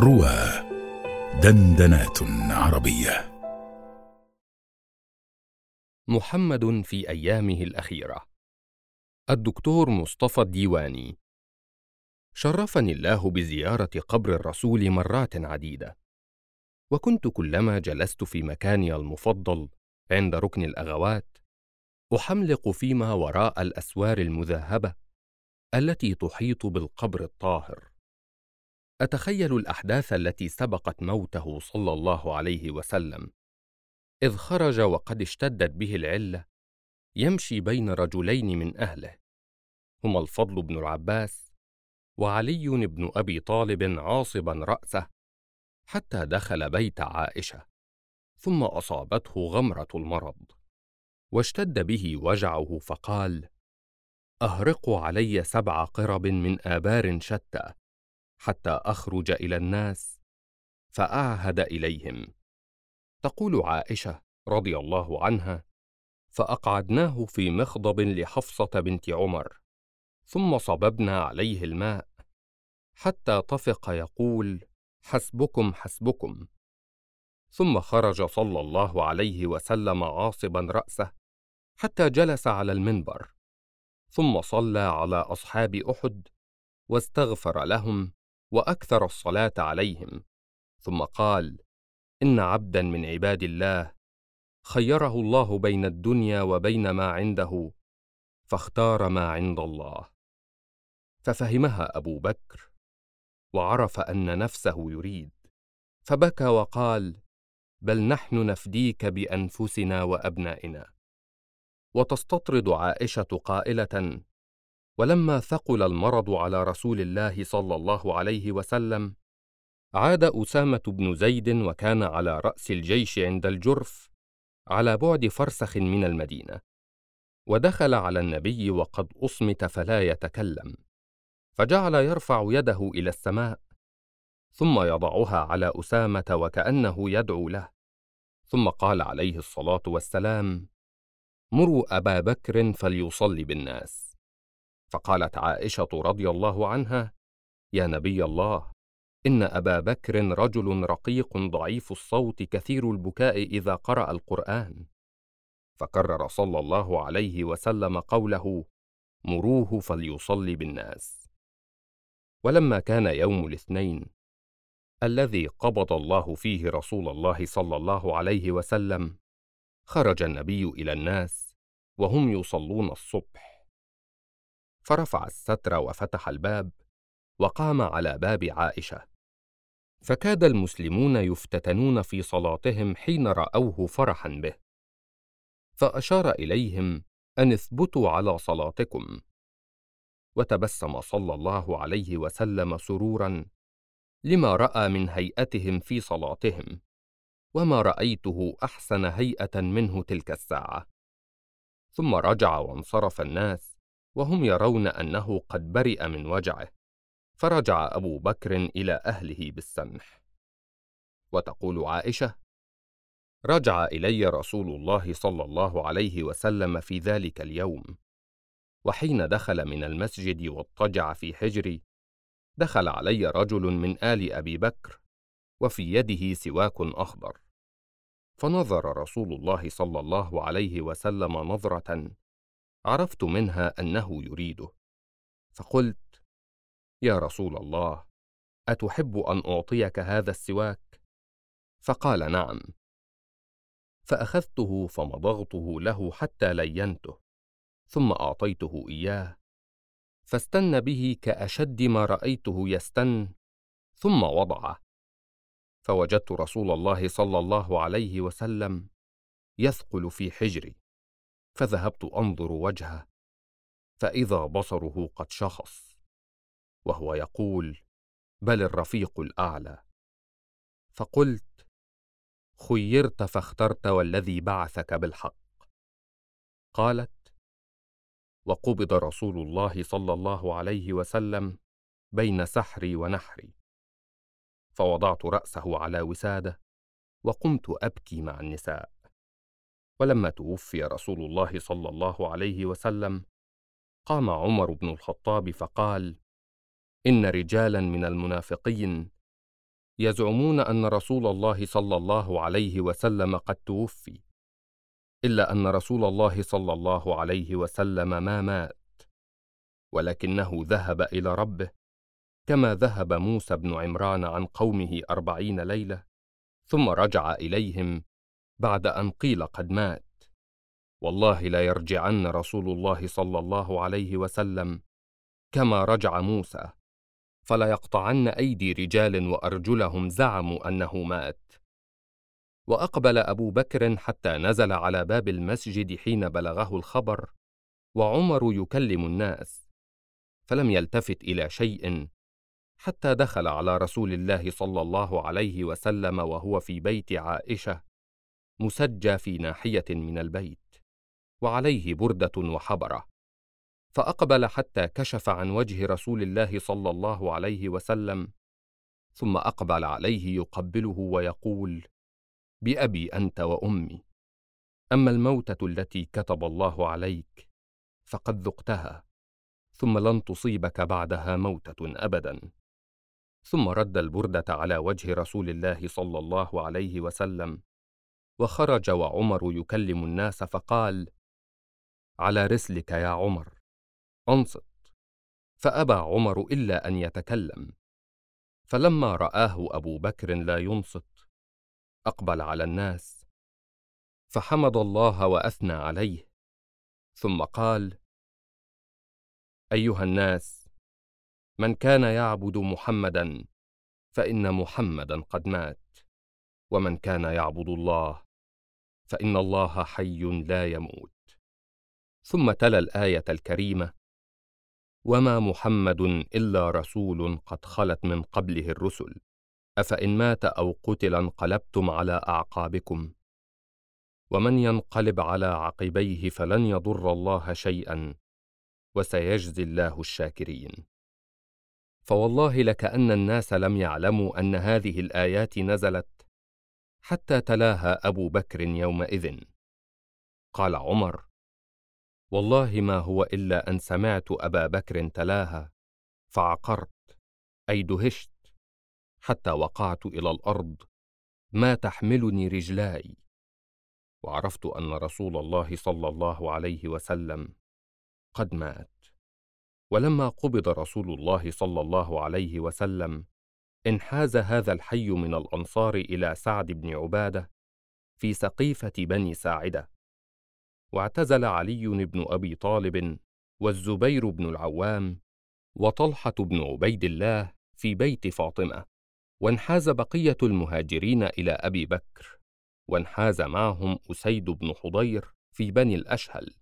روى دندنات عربية. محمد في أيامه الأخيرة. الدكتور مصطفى الديواني. شرفني الله بزيارة قبر الرسول مرات عديدة. وكنت كلما جلست في مكاني المفضل عند ركن الأغوات أحملق فيما وراء الأسوار المذهبة التي تحيط بالقبر الطاهر. أتخيل الأحداث التي سبقت موته صلى الله عليه وسلم. إذ خرج وقد اشتدت به العلة يمشي بين رجلين من أهله هما الفضل بن العباس وعلي بن أبي طالب عاصبا رأسه حتى دخل بيت عائشة ثم أصابته غمرة المرض واشتد به وجعه فقال اهرقوا علي سبع قرب من آبار شتى حتى أخرج إلى الناس فاعهد إليهم. تقول عائشة رضي الله عنها فأقعدناه في مخضب لحفصة بنت عمر ثم صببنا عليه الماء حتى طفق يقول حسبكم حسبكم. ثم خرج صلى الله عليه وسلم عاصبا رأسه حتى جلس على المنبر ثم صلى على أصحاب أحد واستغفر لهم وأكثر الصلاة عليهم. ثم قال إن عبدا من عباد الله خيره الله بين الدنيا وبين ما عنده فاختار ما عند الله. ففهمها أبو بكر وعرف أن نفسه يريد. فبكى وقال بل نحن نفديك بأنفسنا وأبنائنا. وتستطرد عائشة قائلة ولما ثقل المرض على رسول الله صلى الله عليه وسلم عاد أسامة بن زيد وكان على رأس الجيش عند الجرف على بعد فرسخ من المدينة ودخل على النبي وقد أصمت فلا يتكلم فجعل يرفع يده إلى السماء ثم يضعها على أسامة وكأنه يدعو له ثم قال عليه الصلاة والسلام مروا أبا بكر فليصلي بالناس. فقالت عائشة رضي الله عنها يا نبي الله إن أبا بكر رجل رقيق ضعيف الصوت كثير البكاء إذا قرأ القرآن. فكرر صلى الله عليه وسلم قوله مروه فليصلي بالناس. ولما كان يوم الاثنين الذي قبض الله فيه رسول الله صلى الله عليه وسلم خرج النبي إلى الناس وهم يصلون الصبح. فرفع الستر وفتح الباب وقام على باب عائشة. فكاد المسلمون يفتتنون في صلاتهم حين رأوه فرحا به. فأشار إليهم أن اثبتوا على صلاتكم. وتبسم صلى الله عليه وسلم سرورا لما رأى من هيئتهم في صلاتهم وما رأيته أحسن هيئة منه تلك الساعة. ثم رجع وانصرف الناس وهم يرون أنه قد برئ من وجعه. فرجع أبو بكر إلى أهله بالسمح. وتقول عائشة رجع إلي رسول الله صلى الله عليه وسلم في ذلك اليوم. وحين دخل من المسجد واضطجع في حجري دخل علي رجل من آل أبي بكر وفي يده سواك أخضر. فنظر رسول الله صلى الله عليه وسلم نظرة عرفت منها أنه يريده. فقلت يا رسول الله أتحب أن أعطيك هذا السواك؟ فقال نعم. فأخذته فمضغته له حتى لينته ثم أعطيته إياه فاستن به كأشد ما رأيته يستن ثم وضعه. فوجدت رسول الله صلى الله عليه وسلم يثقل في حجري. فذهبت أنظر وجهه فإذا بصره قد شخص وهو يقول بل الرفيق الأعلى. فقلت خيرت فاخترت والذي بعثك بالحق. قالت وقبض رسول الله صلى الله عليه وسلم بين سحري ونحري فوضعت رأسه على وساده وقمت أبكي مع النساء. ولما توفي رسول الله صلى الله عليه وسلم قام عمر بن الخطاب فقال إن رجالا من المنافقين يزعمون أن رسول الله صلى الله عليه وسلم قد توفي إلا أن رسول الله صلى الله عليه وسلم ما مات ولكنه ذهب إلى ربه كما ذهب موسى بن عمران عن قومه أربعين ليلة ثم رجع إليهم بعد أن قيل قد مات. والله لا يرجعن رسول الله صلى الله عليه وسلم كما رجع موسى. فلا يقطعن أيدي رجال وأرجلهم زعموا أنه مات. وأقبل أبو بكر حتى نزل على باب المسجد حين بلغه الخبر وعمر يكلم الناس. فلم يلتفت إلى شيء حتى دخل على رسول الله صلى الله عليه وسلم وهو في بيت عائشة. مسجى في ناحية من البيت وعليه بردة وحبرة فأقبل حتى كشف عن وجه رسول الله صلى الله عليه وسلم ثم أقبل عليه يقبله ويقول بأبي أنت وأمي أما الموتة التي كتب الله عليك فقد ذقتها ثم لن تصيبك بعدها موتة ابدا. ثم رد البردة على وجه رسول الله صلى الله عليه وسلم وخرج وعمر يكلم الناس فقال على رسلك يا عمر أنصت. فأبى عمر إلا أن يتكلم. فلما رآه أبو بكر لا ينصت أقبل على الناس فحمد الله وأثنى عليه. ثم قال أيها الناس من كان يعبد محمدا فإن محمدا قد مات ومن كان يعبد الله فإن الله حي لا يموت. ثم تلا الآية الكريمة وما محمد الا رسول قد خلت من قبله الرسل. افان مات أو قتل انقلبتم على اعقابكم. ومن ينقلب على عقبيه فلن يضر الله شيئا وسيجزي الله الشاكرين. فوالله لكان الناس لم يعلموا ان هذه الايات نزلت حتى تلاها أبو بكر يومئذ. قال عمر والله ما هو إلا أن سمعت أبا بكر تلاها فعقرت أي دهشت حتى وقعت إلى الأرض. ما تحملني رجلاي وعرفت أن رسول الله صلى الله عليه وسلم قد مات. ولما قبض رسول الله صلى الله عليه وسلم انحاز هذا الحي من الأنصار إلى سعد بن عبادة في سقيفة بني ساعدة. واعتزل علي بن أبي طالب والزبير بن العوام وطلحة بن عبيد الله في بيت فاطمة وانحاز بقية المهاجرين إلى أبي بكر وانحاز معهم أسيد بن حضير في بني الأشهل.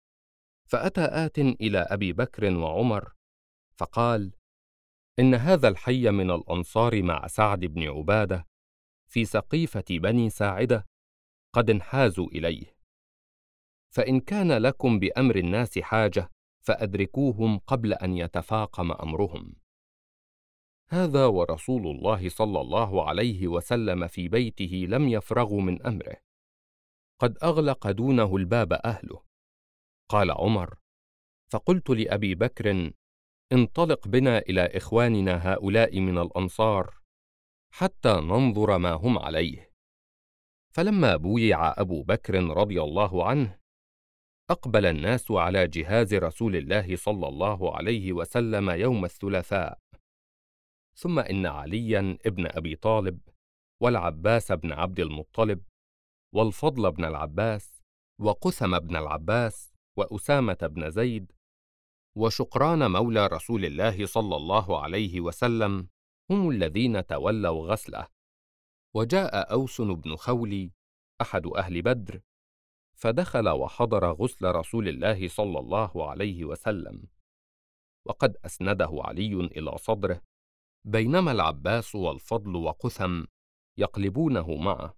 فأتى آت إلى أبي بكر وعمر فقال إن هذا الحي من الأنصار مع سعد بن عبادة في سقيفة بني ساعدة قد انحازوا إليه. فإن كان لكم بأمر الناس حاجة فأدركوهم قبل أن يتفاقم أمرهم. هذا ورسول الله صلى الله عليه وسلم في بيته لم يفرغوا من أمره. قد أغلق دونه الباب أهله. قال عمر فقلت لأبي بكر انطلق بنا إلى إخواننا هؤلاء من الأنصار حتى ننظر ما هم عليه. فلما بويع أبو بكر رضي الله عنه أقبل الناس على جهاز رسول الله صلى الله عليه وسلم يوم الثلاثاء. ثم إن عليا ابن أبي طالب والعباس بن عبد المطلب والفضل بن العباس وقثم بن العباس وأسامة بن زيد وشقران مولى رسول الله صلى الله عليه وسلم هم الذين تولوا غسله. وجاء أوس بن خولي أحد أهل بدر فدخل وحضر غسل رسول الله صلى الله عليه وسلم. وقد أسنده علي إلى صدره بينما العباس والفضل وقثم يقلبونه معه.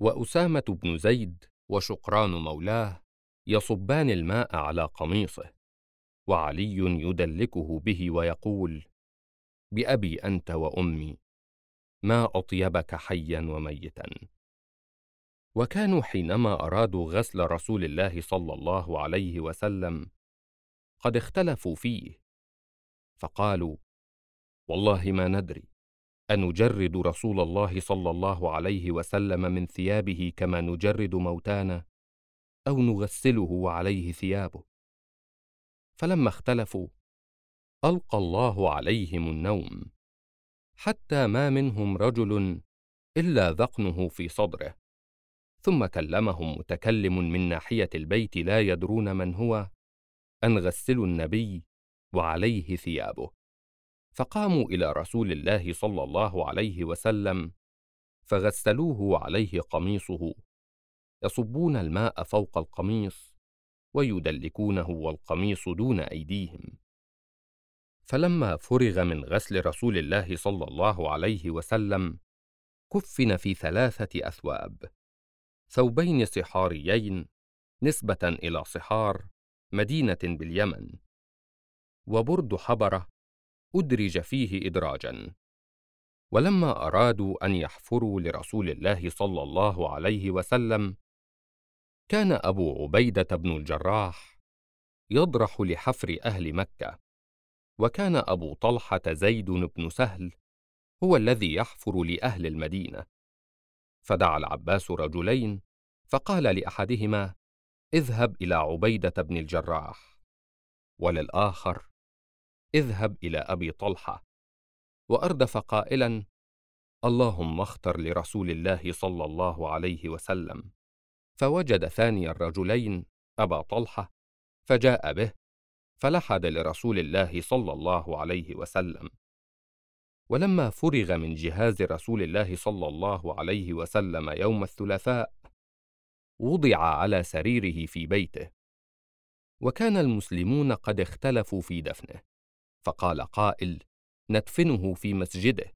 وأسامة بن زيد وشقران مولاه يصبان الماء على قميصه. وعلي يدلكه به ويقول بأبي أنت وأمي ما أطيبك حيا وميتا. وكانوا حينما أرادوا غسل رسول الله صلى الله عليه وسلم قد اختلفوا فيه فقالوا والله ما ندري أنجرد رسول الله صلى الله عليه وسلم من ثيابه كما نجرد موتانا أو نغسله وعليه ثيابه. فلما اختلفوا ألقى الله عليهم النوم. حتى ما منهم رجل إلا ذقنه في صدره. ثم كلمهم متكلم من ناحية البيت لا يدرون من هو أن غسلوا النبي وعليه ثيابه. فقاموا إلى رسول الله صلى الله عليه وسلم فغسلوه وعليه قميصه. يصبون الماء فوق القميص ويدلكونه والقميص دون أيديهم. فلما فرغ من غسل رسول الله صلى الله عليه وسلم كفن في ثلاثة أثواب. ثوبين صحاريين نسبة إلى صحار مدينة باليمن. وبرد حبرة أدرج فيه ادراجا. ولما أرادوا أن يحفروا لرسول الله صلى الله عليه وسلم كان أبو عبيدة بن الجراح يضرح لحفر أهل مكة وكان أبو طلحة زيد بن سهل هو الذي يحفر لأهل المدينة. فدعا العباس رجلين فقال لأحدهما اذهب إلى عبيدة بن الجراح. وللآخر اذهب إلى أبي طلحة. وأردف قائلا اللهم اختر لرسول الله صلى الله عليه وسلم. فوجد ثاني الرجلين أبا طلحة فجاء به فلحد لرسول الله صلى الله عليه وسلم. ولما فرغ من جهاز رسول الله صلى الله عليه وسلم يوم الثلاثاء وضع على سريره في بيته. وكان المسلمون قد اختلفوا في دفنه فقال قائل ندفنه في مسجده.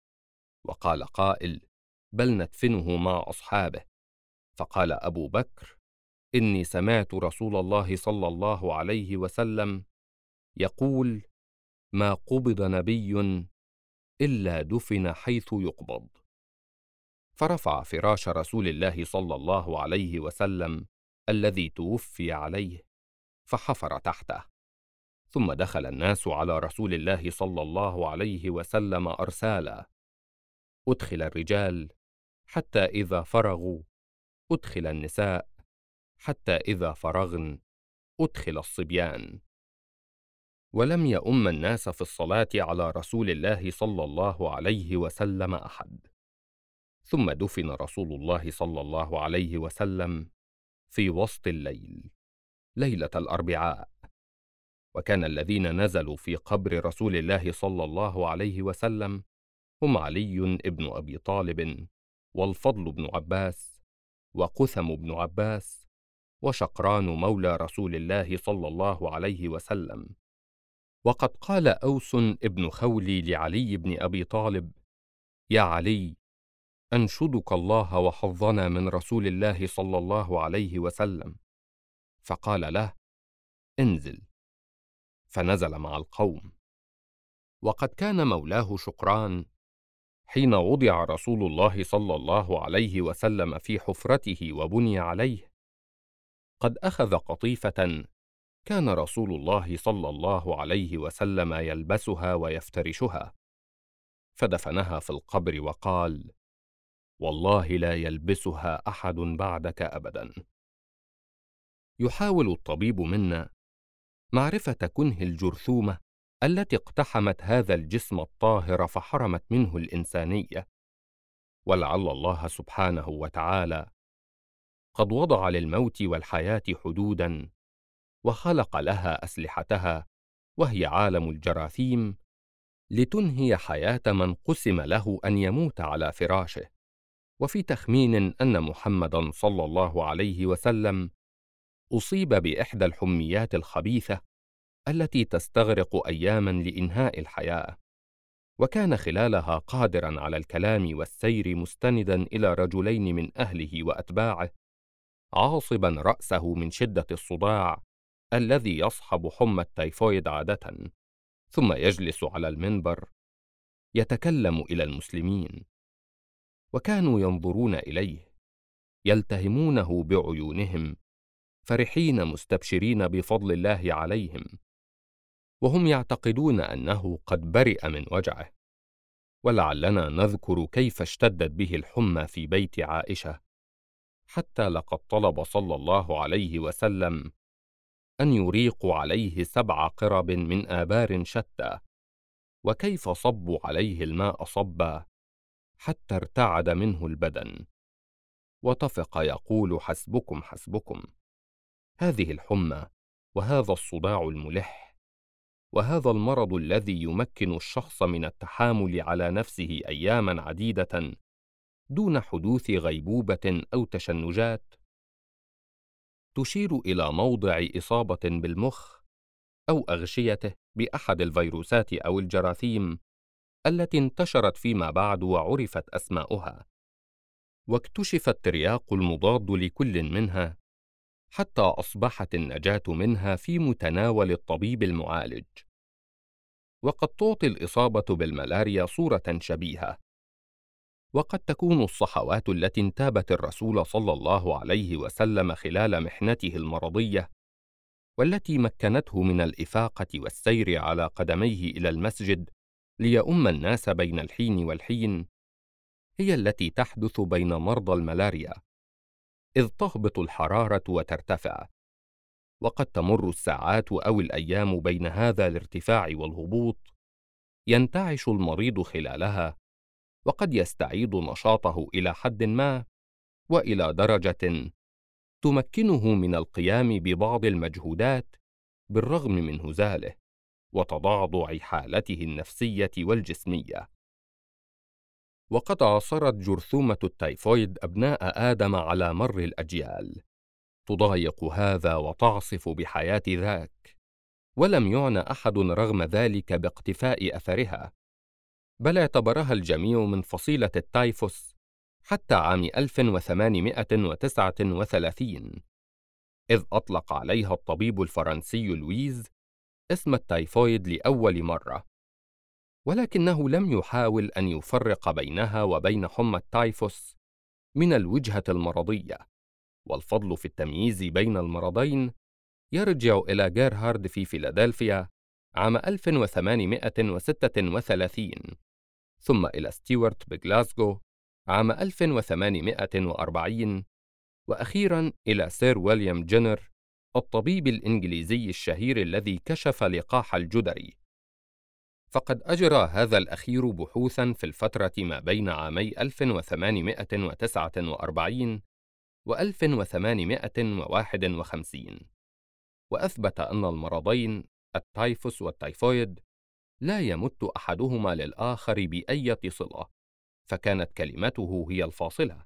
وقال قائل بل ندفنه مع أصحابه. فقال أبو بكر إني سمعت رسول الله صلى الله عليه وسلم يقول ما قبض نبي إلا دفن حيث يقبض. فرفع فراش رسول الله صلى الله عليه وسلم الذي توفي عليه فحفر تحته. ثم دخل الناس على رسول الله صلى الله عليه وسلم أرسالا. أدخل الرجال حتى إذا فرغوا أدخل النساء حتى إذا فرغن أدخل الصبيان. ولم يؤم الناس في الصلاة على رسول الله صلى الله عليه وسلم أحد. ثم دفن رسول الله صلى الله عليه وسلم في وسط الليل ليلة الأربعاء. وكان الذين نزلوا في قبر رسول الله صلى الله عليه وسلم هم علي بن أبي طالب والفضل بن عباس وقثم بن عباس وشقران مولى رسول الله صلى الله عليه وسلم. وقد قال أوس ابن خولي لعلي بن أبي طالب يا علي أنشدك الله وحظنا من رسول الله صلى الله عليه وسلم. فقال له انزل. فنزل مع القوم. وقد كان مولاه شقران حين وضع رسول الله صلى الله عليه وسلم في حفرته وبني عليه. قد أخذ قطيفة كان رسول الله صلى الله عليه وسلم يلبسها ويفترشها. فدفنها في القبر وقال والله لا يلبسها أحد بعدك ابدا. يحاول الطبيب منا معرفة كنه الجرثومة التي اقتحمت هذا الجسم الطاهر فحرمت منه الإنسانية. ولعل الله سبحانه وتعالى قد وضع للموت والحياة حدودا وخلق لها أسلحتها وهي عالم الجراثيم لتنهي حياة من قسم له أن يموت على فراشه. وفي تخمين أن محمدا صلى الله عليه وسلم أصيب بإحدى الحميات الخبيثة التي تستغرق أياما لإنهاء الحياة. وكان خلالها قادرا على الكلام والسير مستندا إلى رجلين من أهله وأتباعه عاصبا رأسه من شدة الصداع الذي يصحب حمى التيفويد عادة ثم يجلس على المنبر يتكلم إلى المسلمين. وكانوا ينظرون إليه يلتهمونه بعيونهم فرحين مستبشرين بفضل الله عليهم. وهم يعتقدون أنه قد برئ من وجعه. ولعلنا نذكر كيف اشتدت به الحمى في بيت عائشة. حتى لقد طلب صلى الله عليه وسلم أن يريقوا عليه سبع قرب من آبار شتى. وكيف صبوا عليه الماء صبا حتى ارتعد منه البدن. وطفق يقول حسبكم حسبكم. هذه الحمى وهذا الصداع الملح وهذا المرض الذي يمكن الشخص من التحامل على نفسه اياما عديدة دون حدوث غيبوبة أو تشنجات. تشير إلى موضع إصابة بالمخ أو أغشيته بأحد الفيروسات أو الجراثيم التي انتشرت فيما بعد وعرفت أسماؤها. واكتشف الترياق المضاد لكل منها حتى أصبحت النجاة منها في متناول الطبيب المعالج. وقد تعطي الإصابة بالملاريا صورة شبيهة. وقد تكون الصحوات التي انتابت الرسول صلى الله عليه وسلم خلال محنته المرضية والتي مكنته من الإفاقة والسير على قدميه إلى المسجد ليؤم الناس بين الحين والحين هي التي تحدث بين مرضى الملاريا. إذ تهبط الحرارة وترتفع. وقد تمر الساعات أو الأيام بين هذا الارتفاع والهبوط. ينتعش المريض خلالها وقد يستعيد نشاطه إلى حد ما وإلى درجة تمكنه من القيام ببعض المجهودات بالرغم من هزاله وتضعضع حالته النفسية والجسمية. وقد عاصرت جرثومة التيفويد أبناء آدم على مر الأجيال. تضايق هذا وتعصف بحياة ذاك. ولم يعنى أحد رغم ذلك باقتفاء أثرها. بل اعتبرها الجميع من فصيلة التايفوس حتى عام 1839 إذ أطلق عليها الطبيب الفرنسي لويز اسم التايفويد لأول مرة. ولكنه لم يحاول أن يفرق بينها وبين حمى التايفوس من الوجهة المرضية. والفضل في التمييز بين المرضين يرجع إلى جيرهارد في فيلادلفيا عام 1836 ثم إلى ستيوارت بغلاسغو عام 1840 وأخيرا إلى سير ويليام جينر الطبيب الإنجليزي الشهير الذي كشف لقاح الجدري. فقد أجرى هذا الأخير بحوثا في الفترة ما بين عامي 1849 و 1851 وأثبت أن المرضين التايفوس والتيفويد لا يمت أحدهما للآخر بأية صلة فكانت كلمته هي الفاصلة.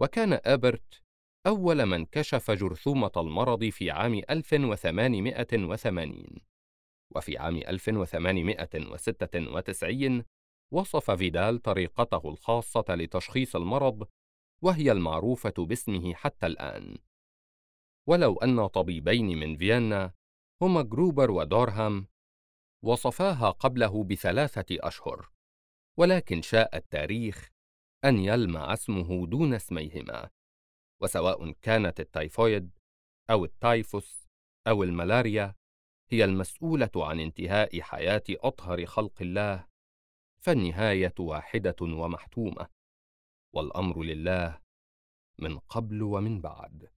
وكان أبرت أول من كشف جرثومة المرض في عام 1880 وفي عام 1896 وصف فيدال طريقته الخاصة لتشخيص المرض وهي المعروفة باسمه حتى الآن. ولو أن طبيبين من فيينا هما جروبر ودورهام وصفاها قبله بثلاثة أشهر ولكن شاء التاريخ أن يلمع اسمه دون اسميهما وسواء كانت التايفويد أو التايفوس أو الملاريا هي المسؤولة عن انتهاء حياة أطهر خلق الله فالنهاية واحدة ومحتومة والأمر لله من قبل ومن بعد.